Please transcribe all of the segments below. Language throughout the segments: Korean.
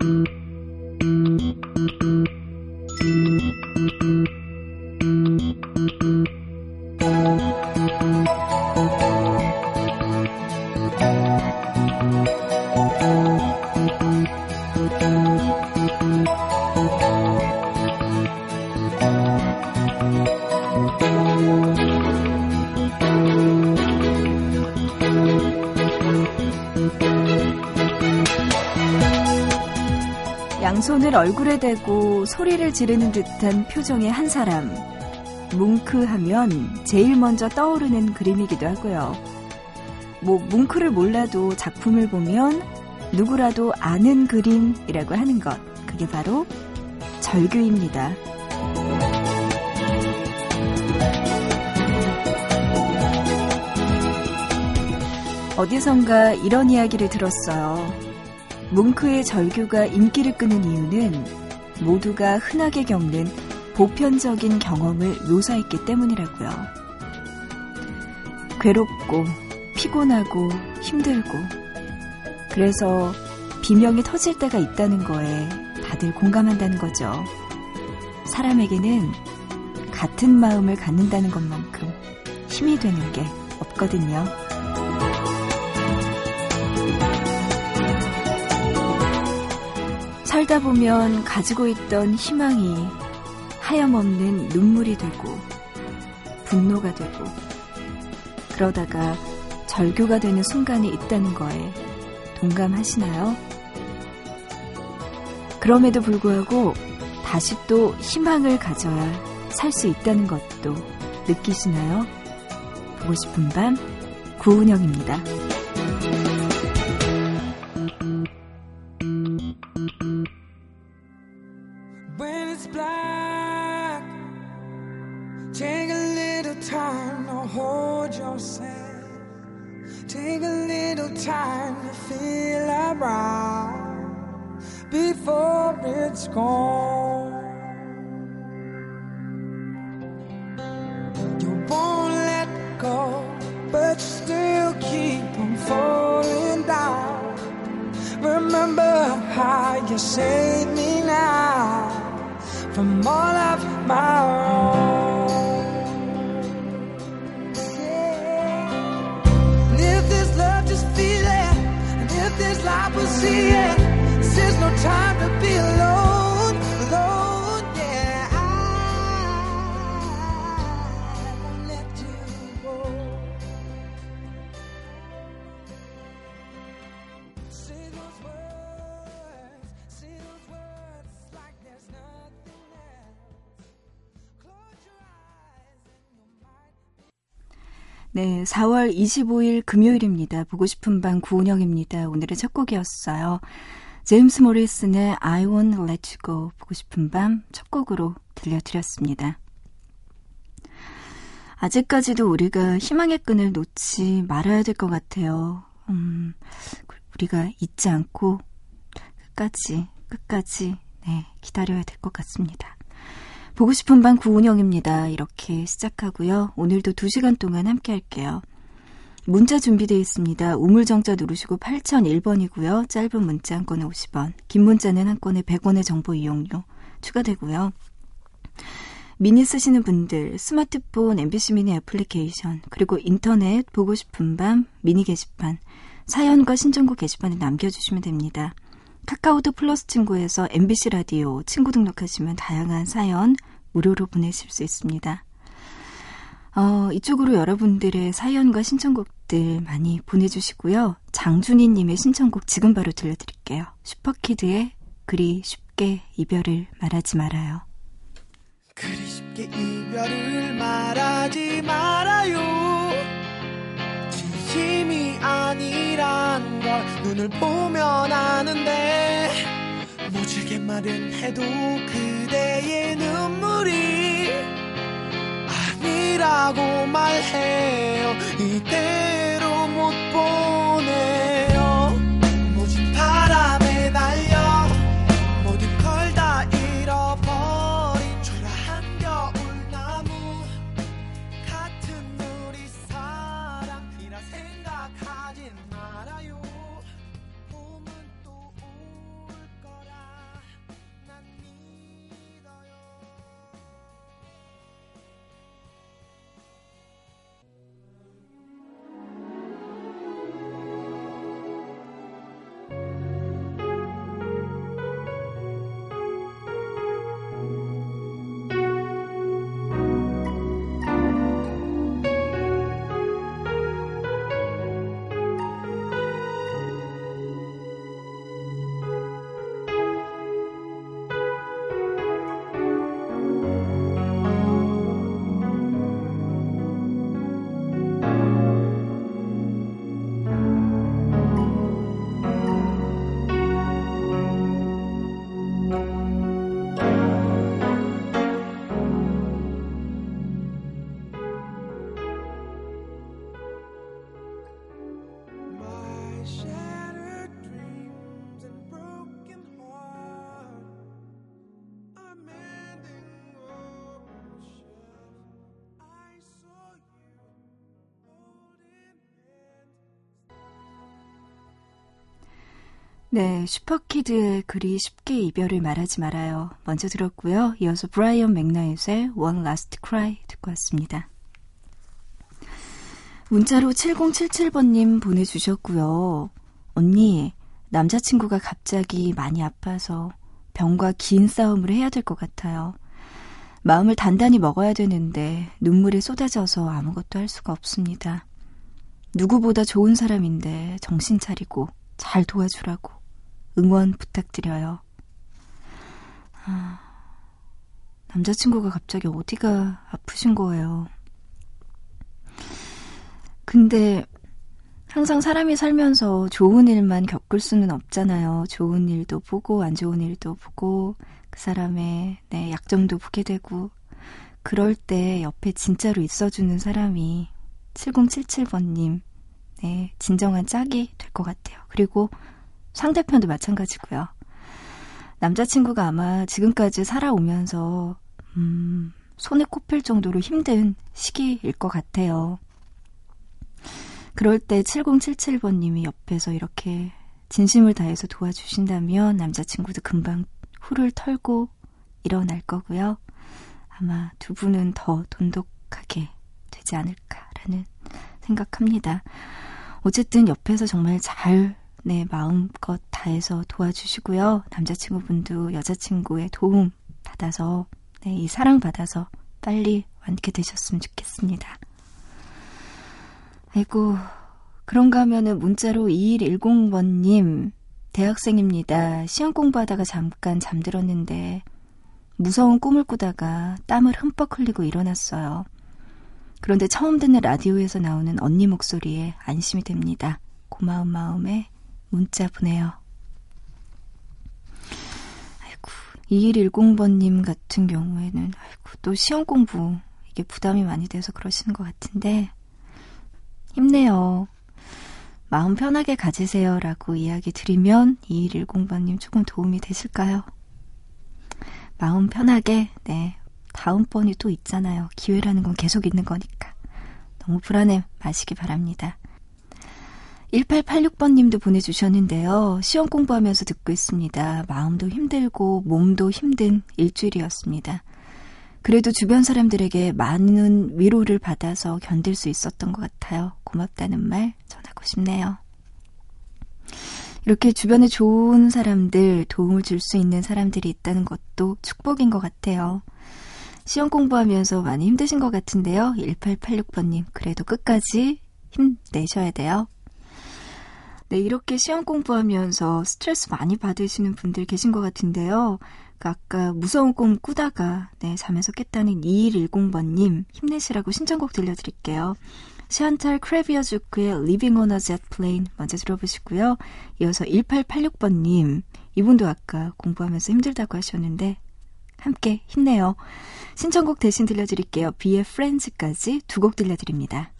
양 손을 얼굴에 대고 소리를 지르는 듯한 표정의 한 사람. 뭉크 하면 제일 먼저 떠오르는 그림이기도 하고요. 뭐, 뭉크를 몰라도 작품을 보면 누구라도 아는 그림이라고 하는 것. 그게 바로 절규입니다. 어디선가 이런 이야기를 들었어요. 뭉크의 절규가 인기를 끄는 이유는 모두가 흔하게 겪는 보편적인 경험을 묘사했기 때문이라고요. 괴롭고 피곤하고 힘들고 그래서 비명이 터질 때가 있다는 거에 다들 공감한다는 거죠. 사람에게는 같은 마음을 갖는다는 것만큼 힘이 되는 게 없거든요. 살다 보면 가지고 있던 희망이 하염없는 눈물이 되고 분노가 되고 그러다가 절교가 되는 순간이 있다는 거에 동감하시나요? 그럼에도 불구하고 다시 또 희망을 가져야 살 수 있다는 것도 느끼시나요? 보고 싶은 밤 구은영입니다. 네, 4월 25일 금요일입니다. 보고 싶은 밤 구은영입니다. 오늘의 첫 곡이었어요. 제임스 모리슨의 I Won't Let You Go 보고 싶은 밤 첫 곡으로 들려드렸습니다. 아직까지도 우리가 희망의 끈을 놓지 말아야 될 것 같아요. 음, 우리가 잊지 않고 끝까지, 끝까지, 네, 기다려야 될 것 같습니다. 보고 싶은 밤 구운영입니다. 이렇게 시작하고요. 오늘도 2시간 동안 함께 할게요. 문자 준비되어 있습니다. 우물정자 누르시고 8001번이고요. 짧은 문자 한 건에 50원, 긴 문자는 한 건에 100원의 정보 이용료 추가되고요. 미니 쓰시는 분들 스마트폰 MBC 미니 애플리케이션 그리고 인터넷 보고 싶은 밤 미니 게시판 사연과 신청곡 게시판에 남겨주시면 됩니다. 카카오톡 플러스 친구에서 MBC 라디오 친구 등록하시면 다양한 사연 무료로 보내실 수 있습니다. 어, 이쪽으로 여러분들의 사연과 신청곡들 많이 보내주시고요. 장준희님의 신청곡 지금 바로 들려드릴게요. 슈퍼키드의 그리 쉽게 이별을 말하지 말아요. 그리 쉽게 이별을 말하지 아니란 걸 눈을 보면 아는데 모질게 말은 해도 그대의 눈물이 아니라고 말해요. 이대 네, 슈퍼키드의 그리 쉽게 이별을 말하지 말아요. 먼저 들었고요. 이어서 브라이언 맥나잇의 One Last Cry 듣고 왔습니다. 문자로 7077번님 보내주셨고요. 언니, 남자친구가 갑자기 많이 아파서 병과 긴 싸움을 해야 될 것 같아요. 마음을 단단히 먹어야 되는데 눈물이 쏟아져서 아무것도 할 수가 없습니다. 누구보다 좋은 사람인데 정신 차리고 잘 도와주라고. 응원 부탁드려요. 아, 남자친구가 갑자기 어디가 아프신 거예요. 근데 항상 사람이 살면서 좋은 일만 겪을 수는 없잖아요. 좋은 일도 보고 안 좋은 일도 보고 그 사람의 네, 약점도 보게 되고 그럴 때 옆에 진짜로 있어주는 사람이 7077번님 네, 진정한 짝이 될 것 같아요. 그리고 상대편도 마찬가지고요. 남자친구가 아마 지금까지 살아오면서 음, 손에 꼽힐 정도로 힘든 시기일 것 같아요. 그럴 때 7077번님이 옆에서 이렇게 진심을 다해서 도와주신다면 남자친구도 금방 후를 털고 일어날 거고요. 아마 두 분은 더 돈독하게 되지 않을까라는 생각합니다. 어쨌든 옆에서 정말 잘 네, 마음껏 다해서 도와주시고요. 남자친구분도 여자친구의 도움 받아서, 네, 이 사랑 받아서 빨리 완쾌되셨으면 좋겠습니다. 아이고, 그런가 하면은 문자로 2110번님, 대학생입니다. 시험 공부하다가 잠깐 잠들었는데, 무서운 꿈을 꾸다가 땀을 흠뻑 흘리고 일어났어요. 그런데 처음 듣는 라디오에서 나오는 언니 목소리에 안심이 됩니다. 고마운 마음에 문자 보내요. 아이고, 2110번님 같은 경우에는, 아이고, 또 시험 공부, 이게 부담이 많이 돼서 그러시는 것 같은데, 힘내요. 마음 편하게 가지세요. 라고 이야기 드리면, 2110번님 조금 도움이 되실까요? 마음 편하게, 네. 다음번이 또 있잖아요. 기회라는 건 계속 있는 거니까. 너무 불안해 마시기 바랍니다. 1886번님도 보내주셨는데요. 시험 공부하면서 듣고 있습니다. 마음도 힘들고 몸도 힘든 일주일이었습니다. 그래도 주변 사람들에게 많은 위로를 받아서 견딜 수 있었던 것 같아요. 고맙다는 말 전하고 싶네요. 이렇게 주변에 좋은 사람들, 도움을 줄 수 있는 사람들이 있다는 것도 축복인 것 같아요. 시험 공부하면서 많이 힘드신 것 같은데요. 1886번님, 그래도 끝까지 힘내셔야 돼요. 네, 이렇게 시험 공부하면서 스트레스 많이 받으시는 분들 계신 것 같은데요. 그 아까 무서운 꿈 꾸다가 네, 잠에서 깼다는 2110번님 힘내시라고 신청곡 들려드릴게요. 샨탈 크레비어주크의 Living on a Jet Plane 먼저 들어보시고요. 이어서 1886번님 이분도 아까 공부하면서 힘들다고 하셨는데 함께 힘내요. 신청곡 대신 들려드릴게요. 비의 프렌즈까지 두 곡 들려드립니다.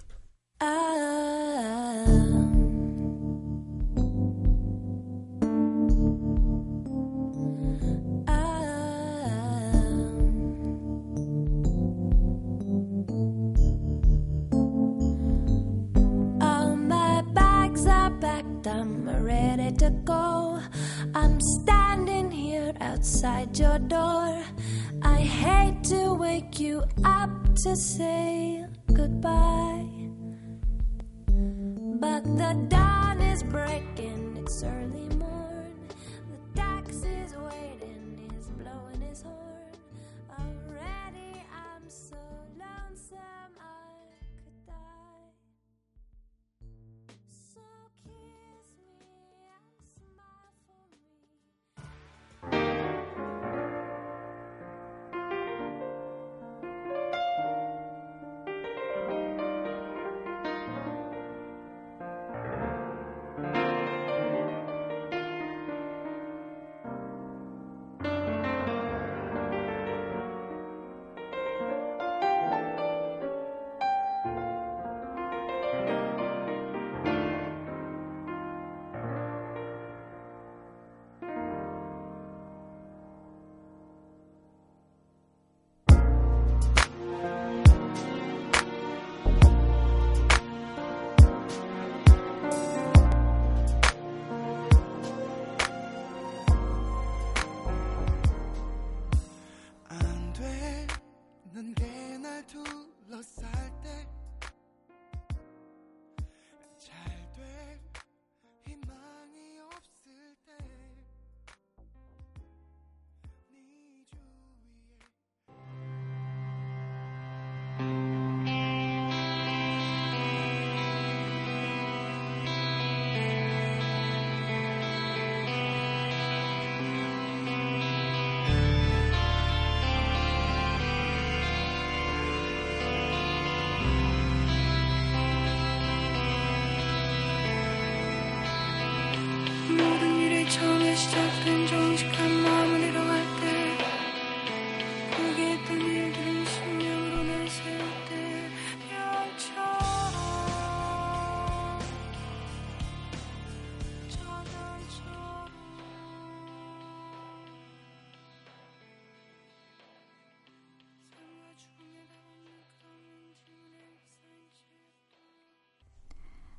Outside your door. I hate to wake you up to say goodbye. But the dawn is breaking, it's early morn. The taxi's waiting, he's blowing his horn. Already I'm so lonesome.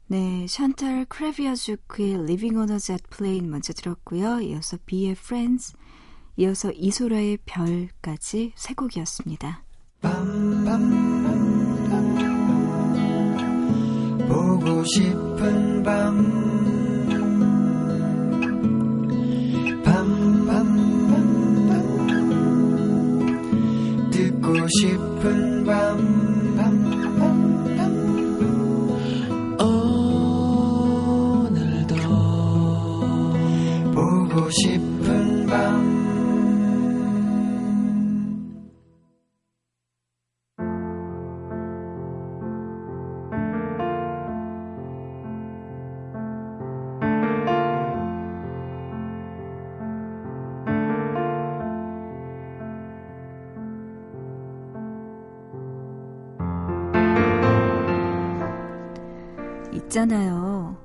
네, 샨탈 크레비아주크의 Living on a Jet Plane 먼저 들었고요. 이어서 a Friends, 이어서 이소라의 별까지 세 곡이었습니다. 보고 싶은 밤 듣고 싶은 밤, 밤, 싶은 밤 있잖아요.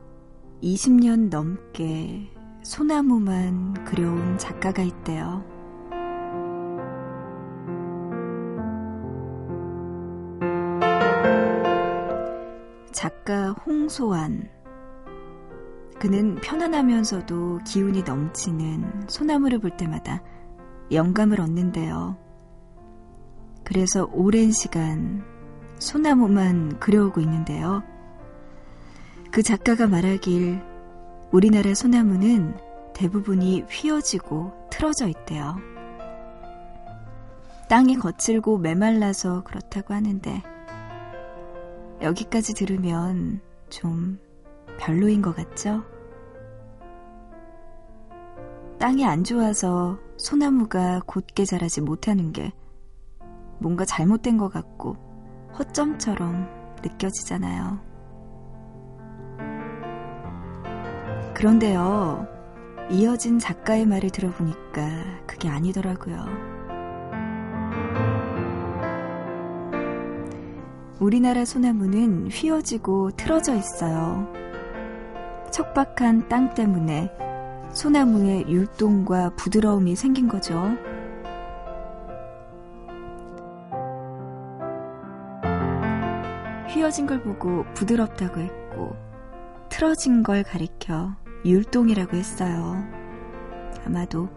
20년 넘게 소나무만 그려온 작가가 있대요. 작가 홍소환. 그는 편안하면서도 기운이 넘치는 소나무를 볼 때마다 영감을 얻는데요. 그래서 오랜 시간 소나무만 그려오고 있는데요. 그 작가가 말하길 우리나라 소나무는 대부분이 휘어지고 틀어져 있대요. 땅이 거칠고 메말라서 그렇다고 하는데 여기까지 들으면 좀 별로인 것 같죠? 땅이 안 좋아서 소나무가 곧게 자라지 못하는 게 뭔가 잘못된 것 같고 허점처럼 느껴지잖아요. 그런데요, 이어진 작가의 말을 들어보니까 그게 아니더라고요. 우리나라 소나무는 휘어지고 틀어져 있어요. 척박한 땅 때문에 소나무의 율동과 부드러움이 생긴 거죠. 휘어진 걸 보고 부드럽다고 했고, 틀어진 걸 가리켜 율동이라고 했어요. 아마도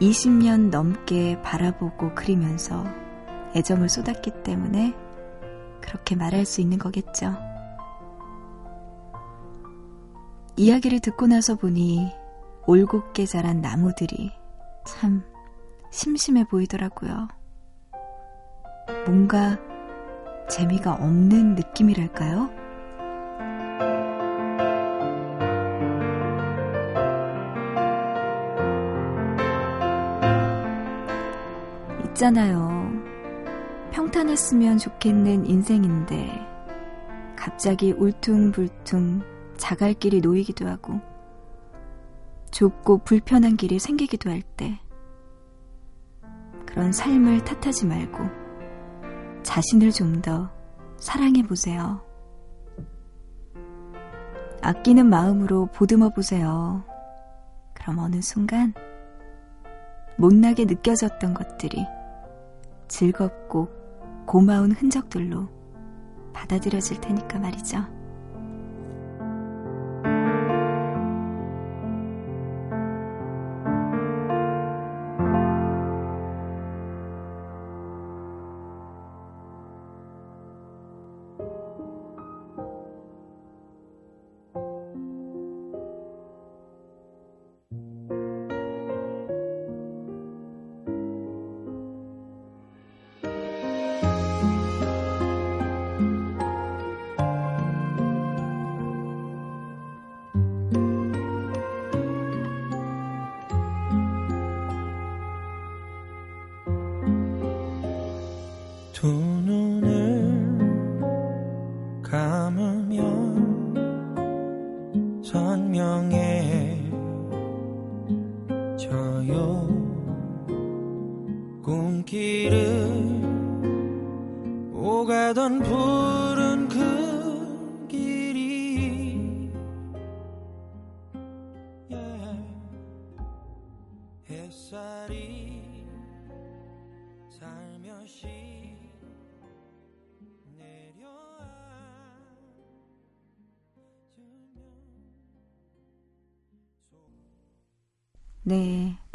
20년 넘게 바라보고 그리면서 애정을 쏟았기 때문에 그렇게 말할 수 있는 거겠죠. 이야기를 듣고 나서 보니 올곧게 자란 나무들이 참 심심해 보이더라고요. 뭔가 재미가 없는 느낌이랄까요? 있잖아요. 평탄했으면 좋겠는 인생인데, 갑자기 울퉁불퉁 자갈 길이 놓이기도 하고, 좁고 불편한 길이 생기기도 할 때, 그런 삶을 탓하지 말고, 자신을 좀 더 사랑해 보세요. 아끼는 마음으로 보듬어 보세요. 그럼 어느 순간, 못나게 느껴졌던 것들이 즐겁고 고마운 흔적들로 받아들여질 테니까 말이죠. 두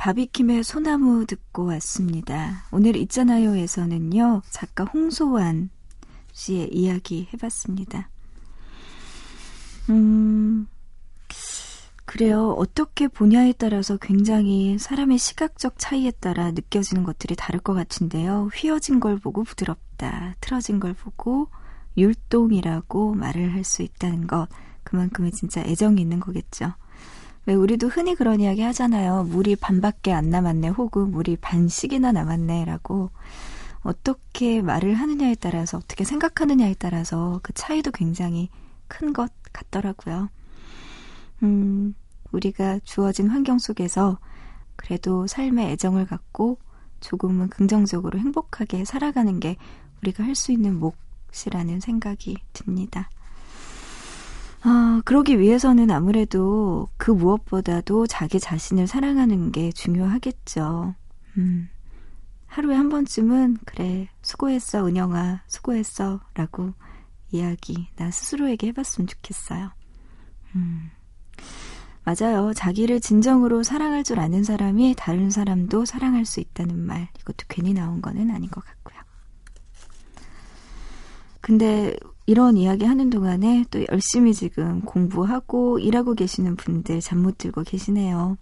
바비킴의 소나무 듣고 왔습니다. 오늘 있잖아요에서는요, 작가 홍소환 씨의 이야기 해봤습니다. 음, 그래요. 어떻게 보냐에 따라서 굉장히 사람의 시각적 차이에 따라 느껴지는 것들이 다를 것 같은데요. 휘어진 걸 보고 부드럽다, 틀어진 걸 보고 율동이라고 말을 할 수 있다는 것. 그만큼의 진짜 애정이 있는 거겠죠. 왜 우리도 흔히 그런 이야기 하잖아요. 물이 반밖에 안 남았네, 혹은 물이 반씩이나 남았네, 라고. 어떻게 말을 하느냐에 따라서, 어떻게 생각하느냐에 따라서 그 차이도 굉장히 큰 것 같더라고요. 음, 우리가 주어진 환경 속에서 그래도 삶에 애정을 갖고 조금은 긍정적으로 행복하게 살아가는 게 우리가 할 수 있는 몫이라는 생각이 듭니다. 아, 그러기 위해서는 아무래도 그 무엇보다도 자기 자신을 사랑하는 게 중요하겠죠. 음, 하루에 한 번쯤은, 그래, 수고했어, 은영아, 수고했어, 라고 이야기, 나 스스로에게 해봤으면 좋겠어요. 음. 맞아요. 자기를 진정으로 사랑할 줄 아는 사람이 다른 사람도 사랑할 수 있다는 말. 이것도 괜히 나온 거는 아닌 것 같고요. 근데 이런 이야기 하는 동안에 또 열심히 지금 공부하고 일하고 계시는 분들 잠 못 들고 계시네요.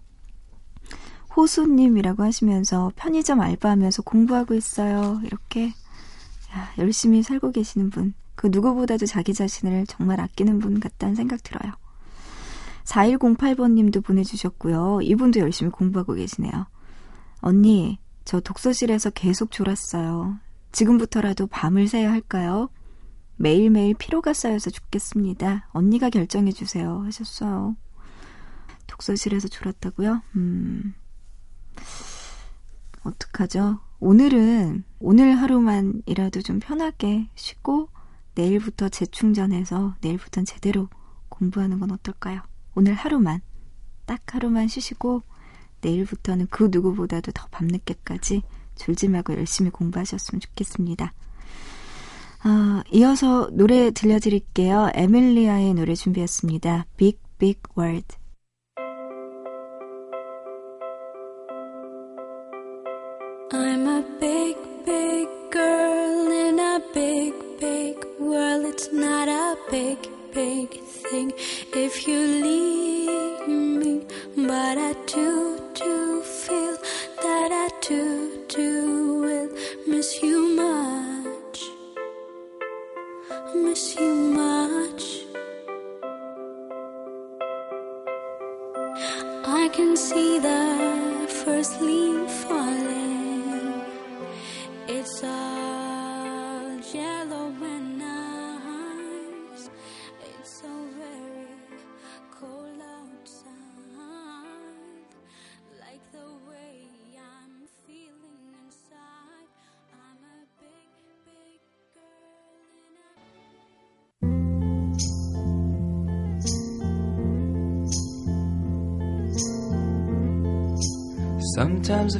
호수님이라고 하시면서 편의점 알바하면서 공부하고 있어요. 이렇게 야, 열심히 살고 계시는 분. 그 누구보다도 자기 자신을 정말 아끼는 분 같다는 생각 들어요. 4108번 님도 보내주셨고요. 이분도 열심히 공부하고 계시네요. 언니, 저 독서실에서 계속 졸았어요. 지금부터라도 밤을 새야 할까요? 매일매일 피로가 쌓여서 죽겠습니다. 언니가 결정해 주세요. 하셨어요. 독서실에서 졸았다고요? 음, 어떡하죠? 오늘은, 오늘 하루만이라도 좀 편하게 쉬고, 내일부터 재충전해서 내일부터는 제대로 공부하는 건 어떨까요? 오늘 하루만, 딱 하루만 쉬시고 내일부터는 그 누구보다도 더 밤늦게까지 졸지 말고 열심히 공부하셨으면 좋겠습니다. 아, 이어서 노래 들려드릴게요. 에밀리아의 노래 준비했습니다. Big Big World.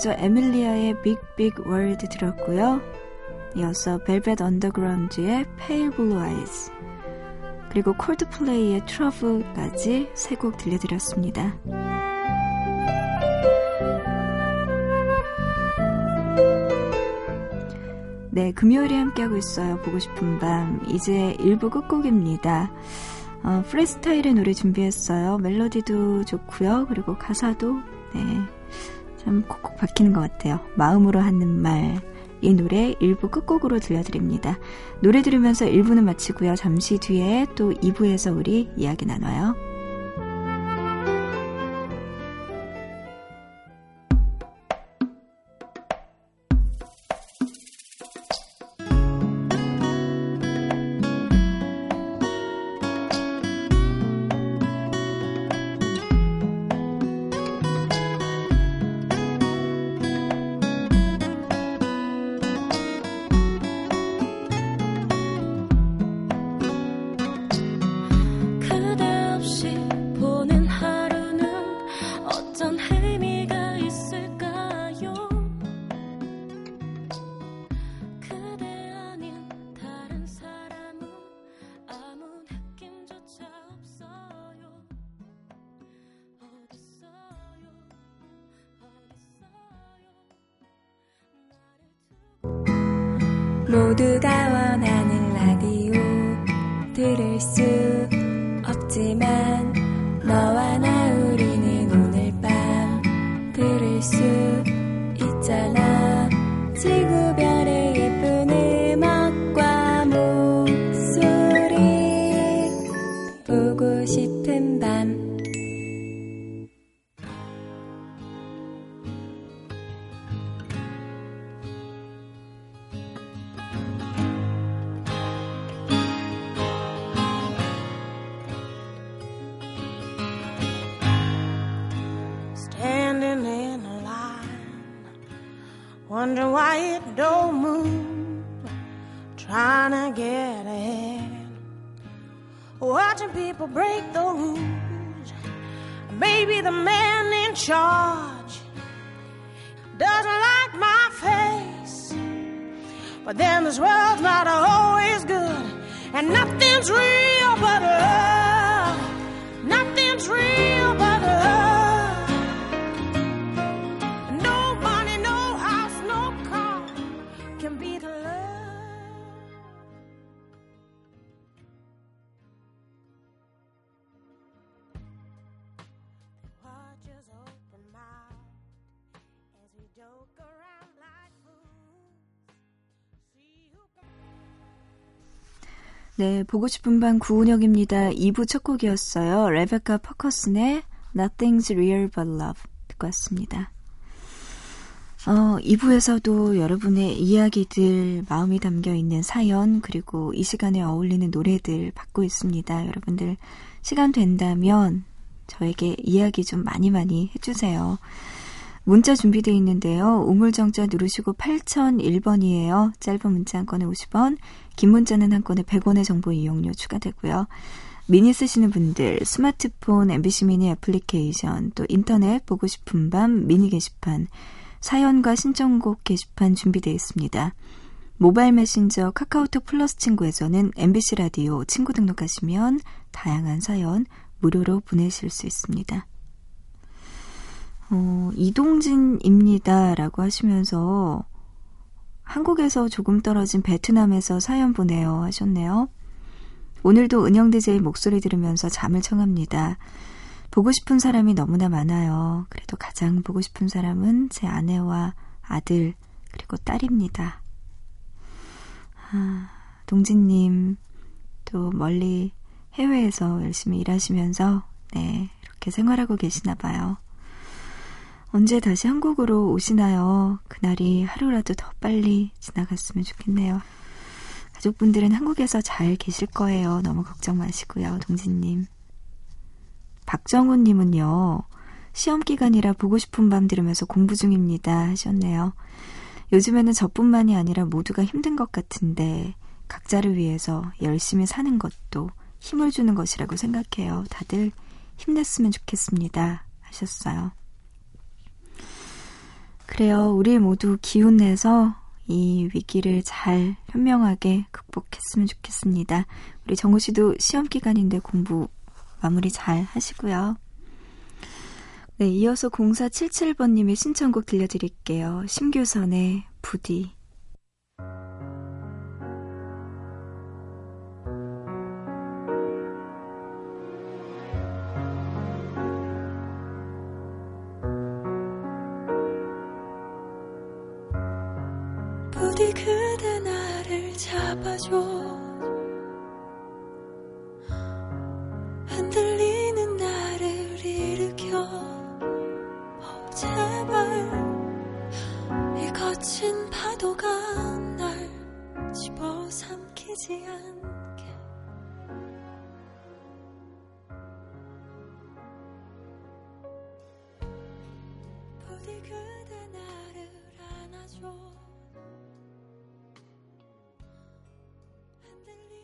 먼저 에밀리아의 Big Big World 들었고요. 이어서 벨벳 언더그라운드의 Pale Blue 그리고 콜드플레이의 Trouble까지 세 곡 들려드렸습니다. 네, 금요일에 함께하고 있어요. 보고 싶은 밤. 이제 1부 끝곡입니다. 어, 프리스타일의 노래 준비했어요. 멜로디도 좋고요. 그리고 가사도 네, 참 콕콕 박히는 것 같아요. 마음으로 하는 말. 이 노래 1부 끝곡으로 들려드립니다. 노래 들으면서 1부는 마치고요. 잠시 뒤에 또 2부에서 우리 이야기 나눠요. 수 없지만 네, 보고 싶은 밤 구은혁입니다. 2부 첫 곡이었어요. 레베카 퍼커슨의 Nothing's Real But Love 듣고 왔습니다. 어, 2부에서도 여러분의 이야기들, 마음이 담겨 있는 사연, 그리고 이 시간에 어울리는 노래들 받고 있습니다. 여러분들 시간 된다면 저에게 이야기 좀 많이 많이 해주세요. 문자 준비되어 있는데요. 우물정자 누르시고 8001번이에요. 짧은 문자 한 건에 50원, 긴 문자는 한 건에 100원의 정보 이용료 추가되고요. 미니 쓰시는 분들, 스마트폰, MBC 미니 애플리케이션, 또 인터넷 보고 싶은 밤 미니 게시판, 사연과 신청곡 게시판 준비되어 있습니다. 모바일 메신저 카카오톡 플러스 친구에서는 MBC 라디오 친구 등록하시면 다양한 사연 무료로 보내실 수 있습니다. 어, 이동진입니다. 라고 하시면서 한국에서 조금 떨어진 베트남에서 사연 보내요 하셨네요. 오늘도 은영 DJ 목소리 들으면서 잠을 청합니다. 보고 싶은 사람이 너무나 많아요. 그래도 가장 보고 싶은 사람은 제 아내와 아들, 그리고 딸입니다. 아, 동진님, 또 멀리 해외에서 열심히 일하시면서, 네, 이렇게 생활하고 계시나 봐요. 언제 다시 한국으로 오시나요? 그날이 하루라도 더 빨리 지나갔으면 좋겠네요. 가족분들은 한국에서 잘 계실 거예요. 너무 걱정 마시고요, 동진님. 박정훈님은요, 시험 기간이라 보고 싶은 밤 들으면서 공부 중입니다. 하셨네요. 요즘에는 저뿐만이 아니라 모두가 힘든 것 같은데, 각자를 위해서 열심히 사는 것도 힘을 주는 것이라고 생각해요. 다들 힘냈으면 좋겠습니다. 하셨어요. 그래요. 우리 모두 기운 내서 이 위기를 잘 현명하게 극복했으면 좋겠습니다. 우리 정우 씨도 시험 기간인데 공부 마무리 잘 하시고요. 네, 이어서 0477번님의 신청곡 들려드릴게요. 심규선의. 부디 잡아줘. 흔들리는 나를 일으켜. 어, 제발. 이 거친 파도가 날 집어삼키지 않게. 부디 그대 나를 안아줘 흔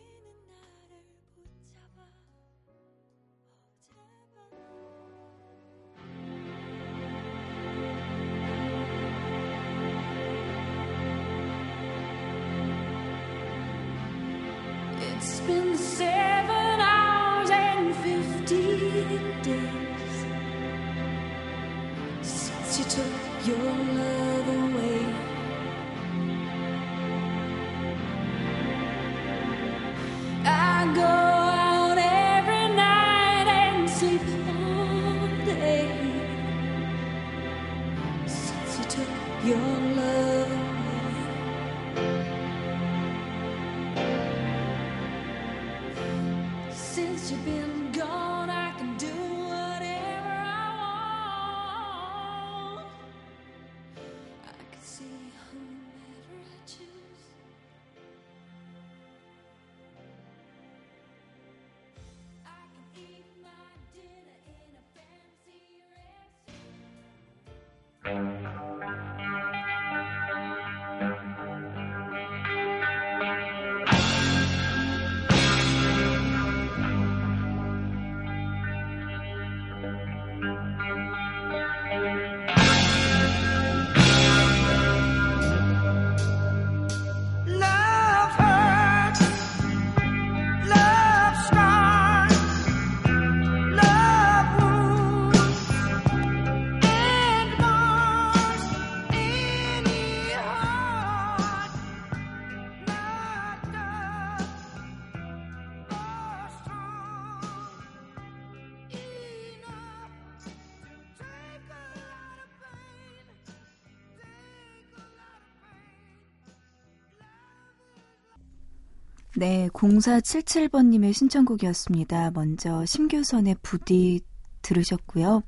네, 0477번님의 신청곡이었습니다. 먼저 심규선의 부디 들으셨고요.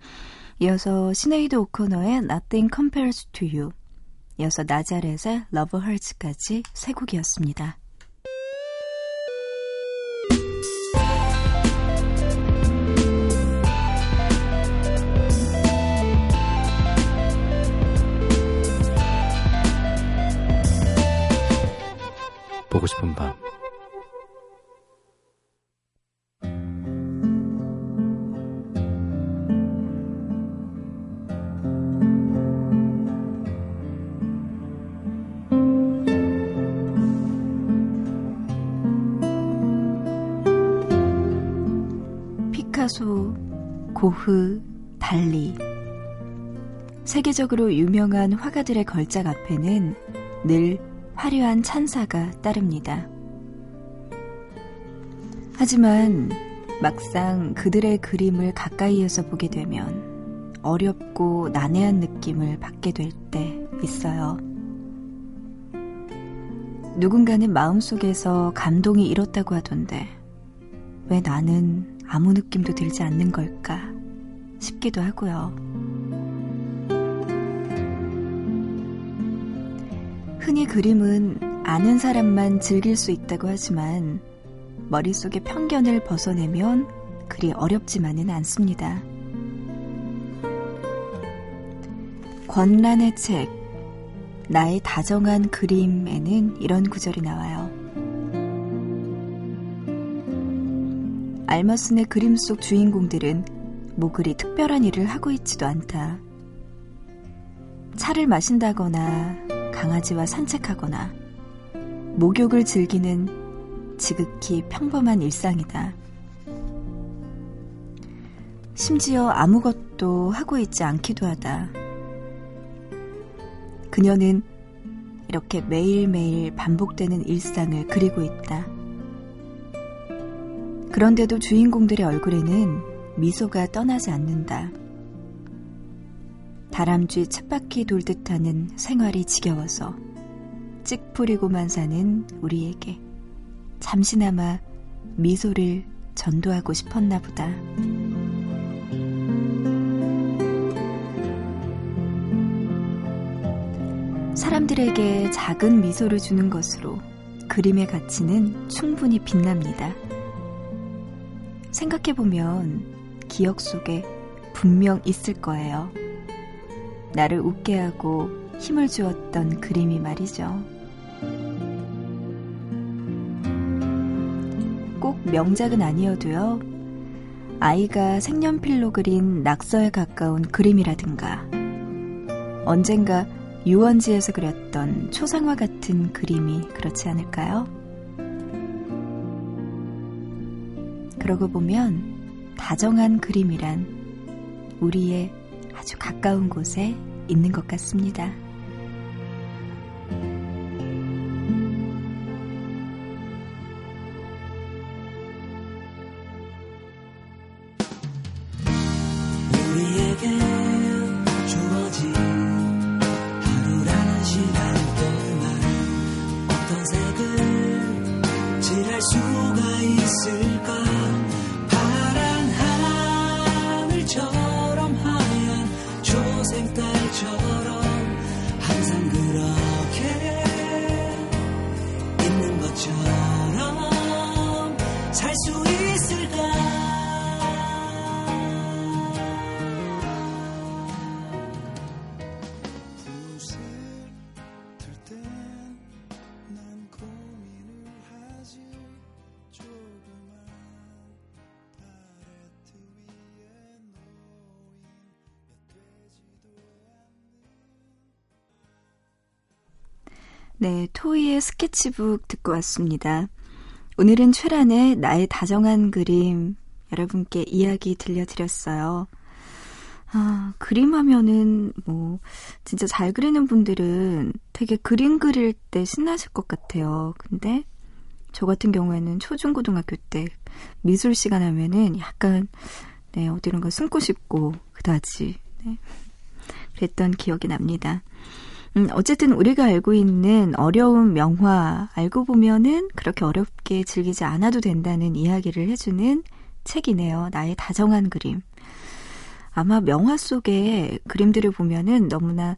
이어서 시네이드 오코너의 Nothing Compares to You, 이어서 나자렛의 Love Hurts까지 세 곡이었습니다. 보고 싶은 밤 고흐, 달리. 세계적으로 유명한 화가들의 걸작 앞에는 늘 화려한 찬사가 따릅니다. 하지만 막상 그들의 그림을 가까이에서 보게 되면 어렵고 난해한 느낌을 받게 될 때 있어요. 누군가는 마음속에서 감동이 일었다고 하던데 왜 나는 아무 느낌도 들지 않는 걸까 싶기도 하고요. 흔히 그림은 아는 사람만 즐길 수 있다고 하지만 머릿속의 편견을 벗어내면 그리 어렵지만은 않습니다. 권란의 책, 나의 다정한 그림에는 이런 구절이 나와요. 알머슨의 그림 속 주인공들은 뭐 그리 특별한 일을 하고 있지도 않다. 차를 마신다거나 강아지와 산책하거나 목욕을 즐기는 지극히 평범한 일상이다. 심지어 아무것도 하고 있지 않기도 하다. 그녀는 이렇게 매일매일 반복되는 일상을 그리고 있다. 그런데도 주인공들의 얼굴에는 미소가 떠나지 않는다. 다람쥐 쳇바퀴 돌 듯 하는 생활이 지겨워서 찌푸리고만 사는 우리에게 잠시나마 미소를 전도하고 싶었나 보다. 사람들에게 작은 미소를 주는 것으로 그림의 가치는 충분히 빛납니다. 생각해보면 기억 속에 분명 있을 거예요. 나를 웃게 하고 힘을 주었던 그림이 말이죠. 꼭 명작은 아니어도요. 아이가 색연필로 그린 낙서에 가까운 그림이라든가 언젠가 유원지에서 그렸던 초상화 같은 그림이 그렇지 않을까요? 그러고 보면 다정한 그림이란 우리의 아주 가까운 곳에 있는 것 같습니다. 네, 토이의 스케치북 듣고 왔습니다. 오늘은 최란의 나의 다정한 그림 여러분께 이야기 들려드렸어요. 아, 그림 하면은 뭐 진짜 잘 그리는 분들은 되게 그림 그릴 때 신나실 것 같아요. 근데 저 같은 경우에는 초중고등학교 때 미술 시간 하면은 약간 네, 어디론가 숨고 싶고 그다지 네. 그랬던 기억이 납니다. 음, 어쨌든 우리가 알고 있는 어려운 명화 알고 보면은 그렇게 어렵게 즐기지 않아도 된다는 이야기를 해주는 책이네요. 나의 다정한 그림. 아마 명화 속의 그림들을 보면은 너무나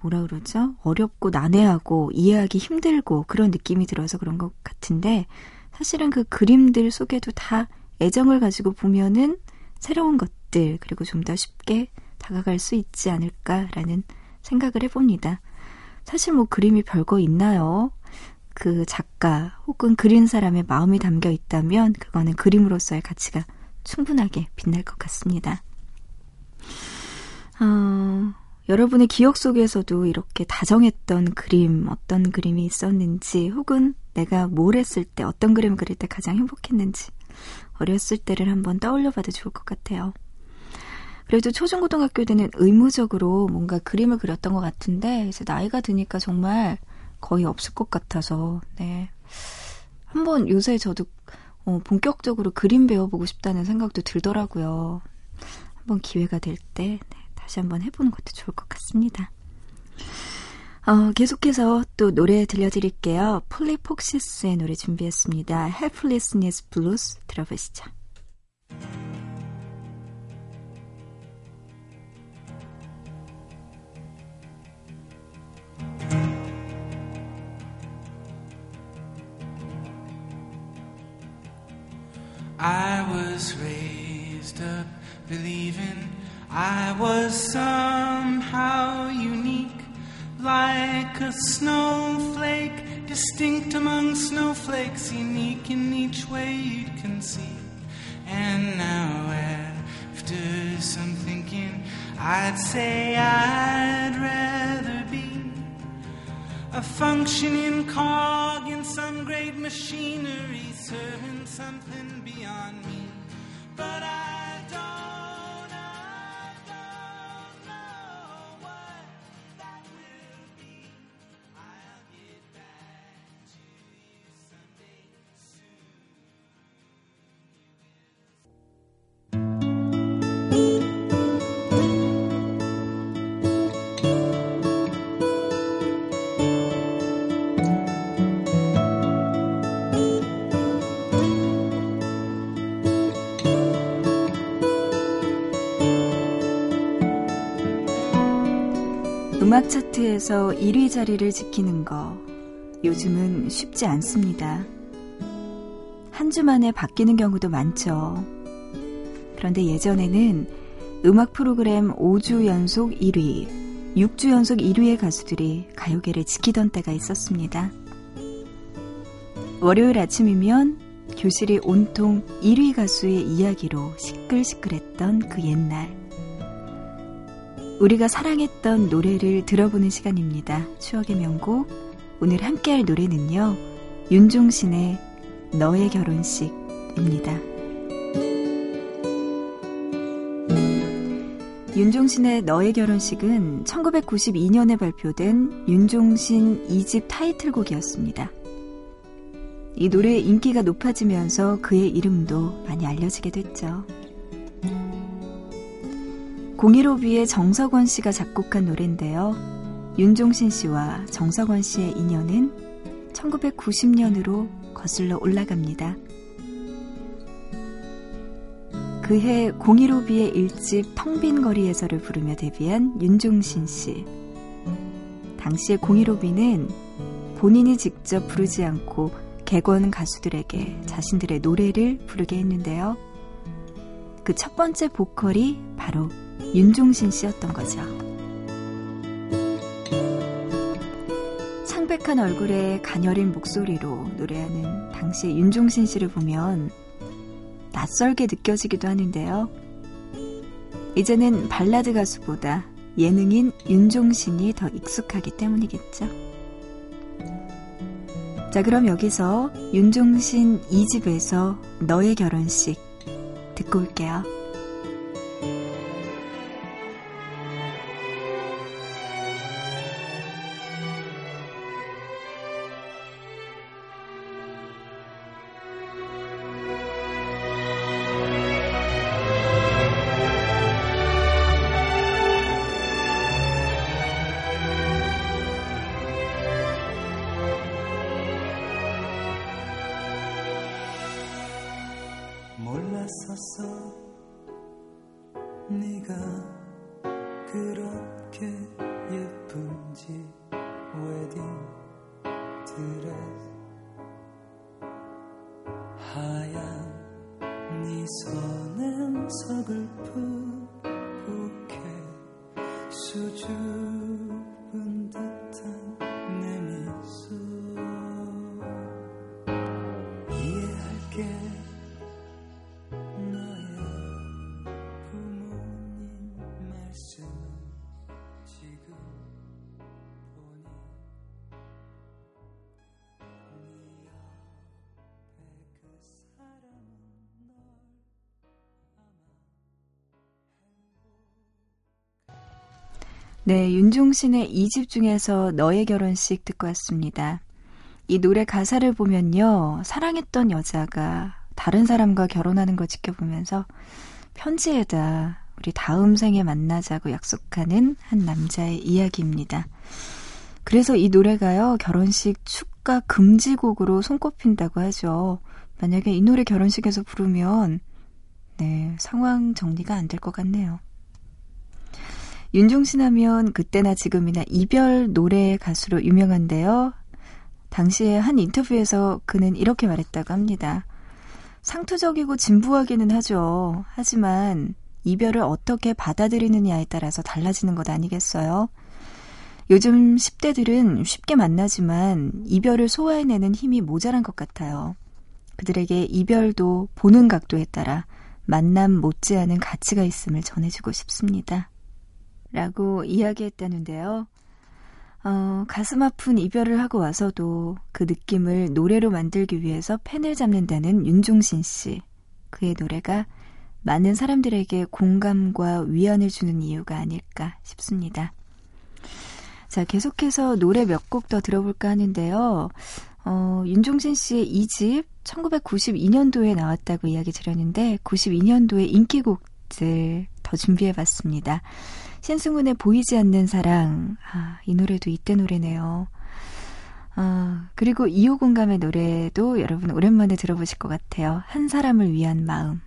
뭐라 그러죠? 어렵고 난해하고 이해하기 힘들고 그런 느낌이 들어서 그런 것 같은데 사실은 그 그림들 속에도 다 애정을 가지고 보면은 새로운 것들 그리고 좀 더 쉽게 다가갈 수 있지 않을까라는 생각을 해봅니다. 사실 뭐 그림이 별거 있나요? 그 작가 혹은 그린 사람의 마음이 담겨 있다면 그거는 그림으로서의 가치가 충분하게 빛날 것 같습니다. 어, 여러분의 기억 속에서도 이렇게 다정했던 그림, 어떤 그림이 있었는지, 혹은 내가 뭘 했을 때, 어떤 그림을 그릴 때 가장 행복했는지, 어렸을 때를 한번 떠올려 봐도 좋을 것 같아요. 그래도 초중고등학교 때는 의무적으로 뭔가 그림을 그렸던 것 같은데, 이제 나이가 드니까 정말 거의 없을 것 같아서, 네. 한번 요새 저도 어, 본격적으로 그림 배워보고 싶다는 생각도 들더라고요. 한번 기회가 될 때, 네, 다시 한번 해보는 것도 좋을 것 같습니다. 어, 계속해서 또 노래 들려드릴게요. 폴리폭시스의 노래 준비했습니다. Helplessness Blues 들어보시죠. I was raised up believing I was somehow unique, like a snowflake, distinct among snowflakes, unique in each way you'd conceive. And now, after some thinking, I'd say I'd rather a functioning cog in some great machinery, serving something beyond me. But I don't, 음악 차트에서 1위 자리를 지키는 거 요즘은 쉽지 않습니다. 한 주 만에 바뀌는 경우도 많죠. 그런데 예전에는 음악 프로그램 5주 연속 1위, 6주 연속 1위의 가수들이 가요계를 지키던 때가 있었습니다. 월요일 아침이면 교실이 온통 1위 가수의 이야기로 시끌시끌했던 그 옛날. 우리가 사랑했던 노래를 들어보는 시간입니다. 추억의 명곡. 오늘 함께할 노래는요. 윤종신의 너의 결혼식입니다. 윤종신의 너의 결혼식은 1992년에 발표된 윤종신 2집 타이틀곡이었습니다. 이 노래의 인기가 높아지면서 그의 이름도 많이 알려지게 됐죠. 015B의 정석원 씨가 작곡한 노래인데요. 윤종신 씨와 정석원 씨의 인연은 1990년으로 거슬러 올라갑니다. 그해 015B의 1집 텅빈 거리에서를 부르며 데뷔한 윤종신 씨. 당시에 015B는 본인이 직접 부르지 않고 객원 가수들에게 자신들의 노래를 부르게 했는데요. 그 첫 번째 보컬이 바로 윤종신 씨였던 거죠. 창백한 얼굴에 가녀린 목소리로 노래하는 당시 윤종신 씨를 보면 낯설게 느껴지기도 하는데요. 이제는 발라드 가수보다 예능인 윤종신이 더 익숙하기 때문이겠죠. 자, 그럼 여기서 윤종신 2집에서 너의 결혼식 듣고 올게요. 서글픈 부케 수줍 네, 윤종신의 2집 중에서 너의 결혼식 듣고 왔습니다. 이 노래 가사를 보면요. 사랑했던 여자가 다른 사람과 결혼하는 걸 지켜보면서 편지에다 우리 다음 생에 만나자고 약속하는 한 남자의 이야기입니다. 그래서 이 노래가요. 결혼식 축가 금지곡으로 손꼽힌다고 하죠. 만약에 이 노래 결혼식에서 부르면 네, 상황 정리가 안 될 것 같네요. 윤종신 하면 그때나 지금이나 이별 노래 가수로 유명한데요. 당시에 한 인터뷰에서 그는 이렇게 말했다고 합니다. 상투적이고 진부하기는 하죠. 하지만 이별을 어떻게 받아들이느냐에 따라서 달라지는 것 아니겠어요? 요즘 10대들은 쉽게 만나지만 이별을 소화해내는 힘이 모자란 것 같아요. 그들에게 이별도 보는 각도에 따라 만남 못지않은 가치가 있음을 전해주고 싶습니다. 라고 이야기했다는데요. 어, 가슴 아픈 이별을 하고 와서도 그 느낌을 노래로 만들기 위해서 펜을 잡는다는 윤종신 씨. 그의 노래가 많은 사람들에게 공감과 위안을 주는 이유가 아닐까 싶습니다. 자, 계속해서 노래 몇 곡 더 들어볼까 하는데요. 어, 윤종신 씨의 2집 1992년도에 나왔다고 이야기 드렸는데 92년도의 인기곡들 더 준비해 봤습니다. 신승훈의 보이지 않는 사랑. 아, 이 노래도 이때 노래네요. 아, 그리고 이호 공감의 노래도 여러분 오랜만에 들어보실 것 같아요. 한 사람을 위한 마음.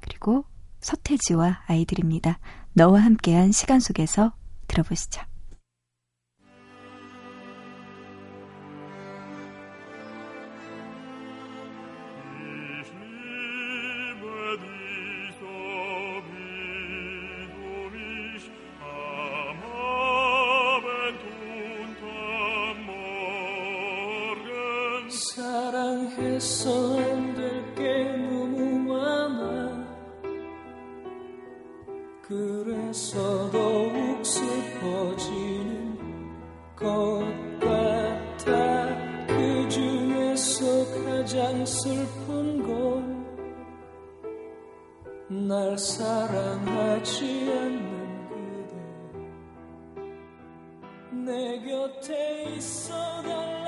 그리고 서태지와 아이들입니다. 너와 함께한 시간 속에서 들어보시죠. 내 곁에 있어 달라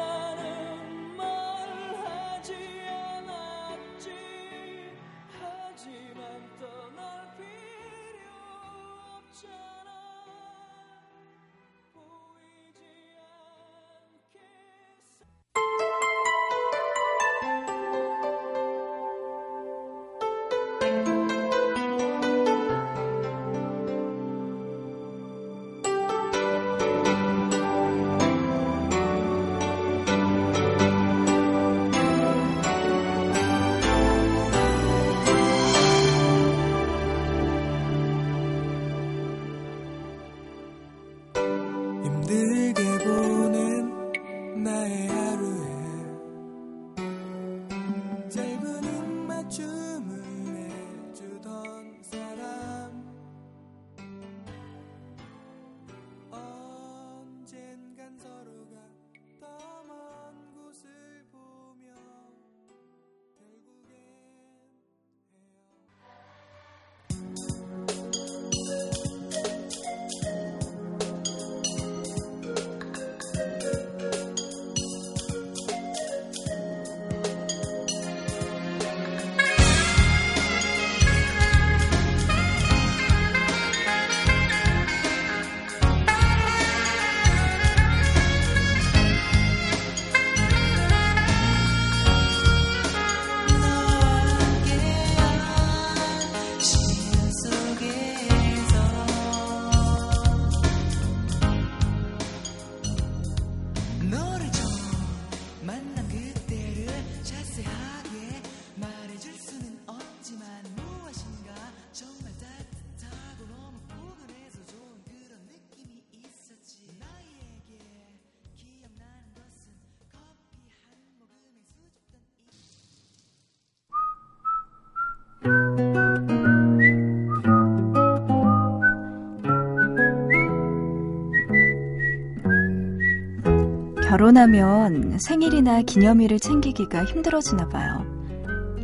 결혼하면 생일이나 기념일을 챙기기가 힘들어지나 봐요.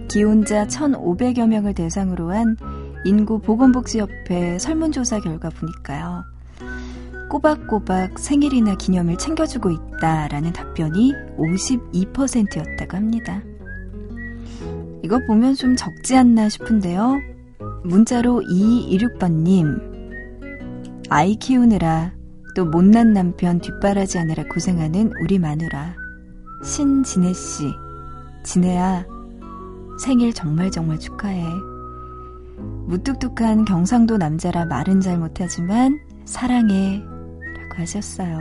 기혼자 1,500여 명을 대상으로 한 인구 보건복지협회 설문조사 결과 보니까요. 꼬박꼬박 생일이나 기념일 챙겨주고 있다라는 답변이 52%였다고 합니다. 이거 보면 좀 적지 않나 싶은데요. 문자로 2226번님, 아이 키우느라 또 못난 남편 뒷바라지 하느라 고생하는 우리 마누라 신진혜 씨. 진혜야 생일 정말 정말 축하해. 무뚝뚝한 경상도 남자라 말은 잘 못하지만 사랑해 라고 하셨어요.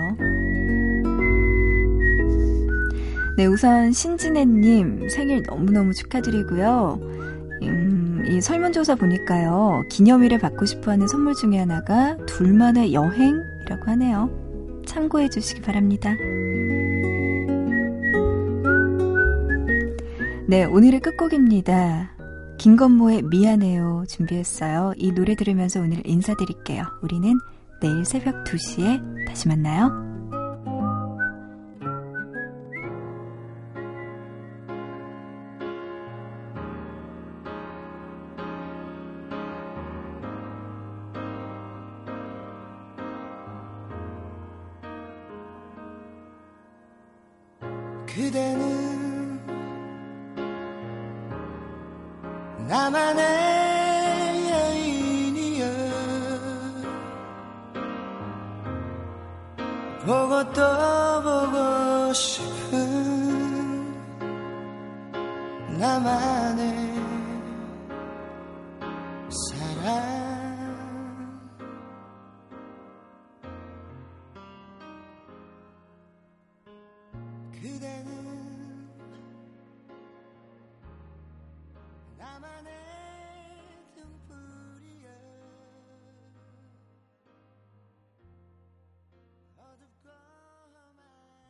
네 우선 신진혜님 생일 너무너무 축하드리고요. 음, 이 설문조사 보니까요. 기념일에 받고 싶어 하는 선물 중에 하나가 둘만의 여행 이라고 하네요. 참고해 주시기 바랍니다. 네, 오늘의 끝곡입니다. 김건모의 미안해요 준비했어요. 이 노래 들으면서 오늘 인사드릴게요. 우리는 내일 새벽 2시에 다시 만나요.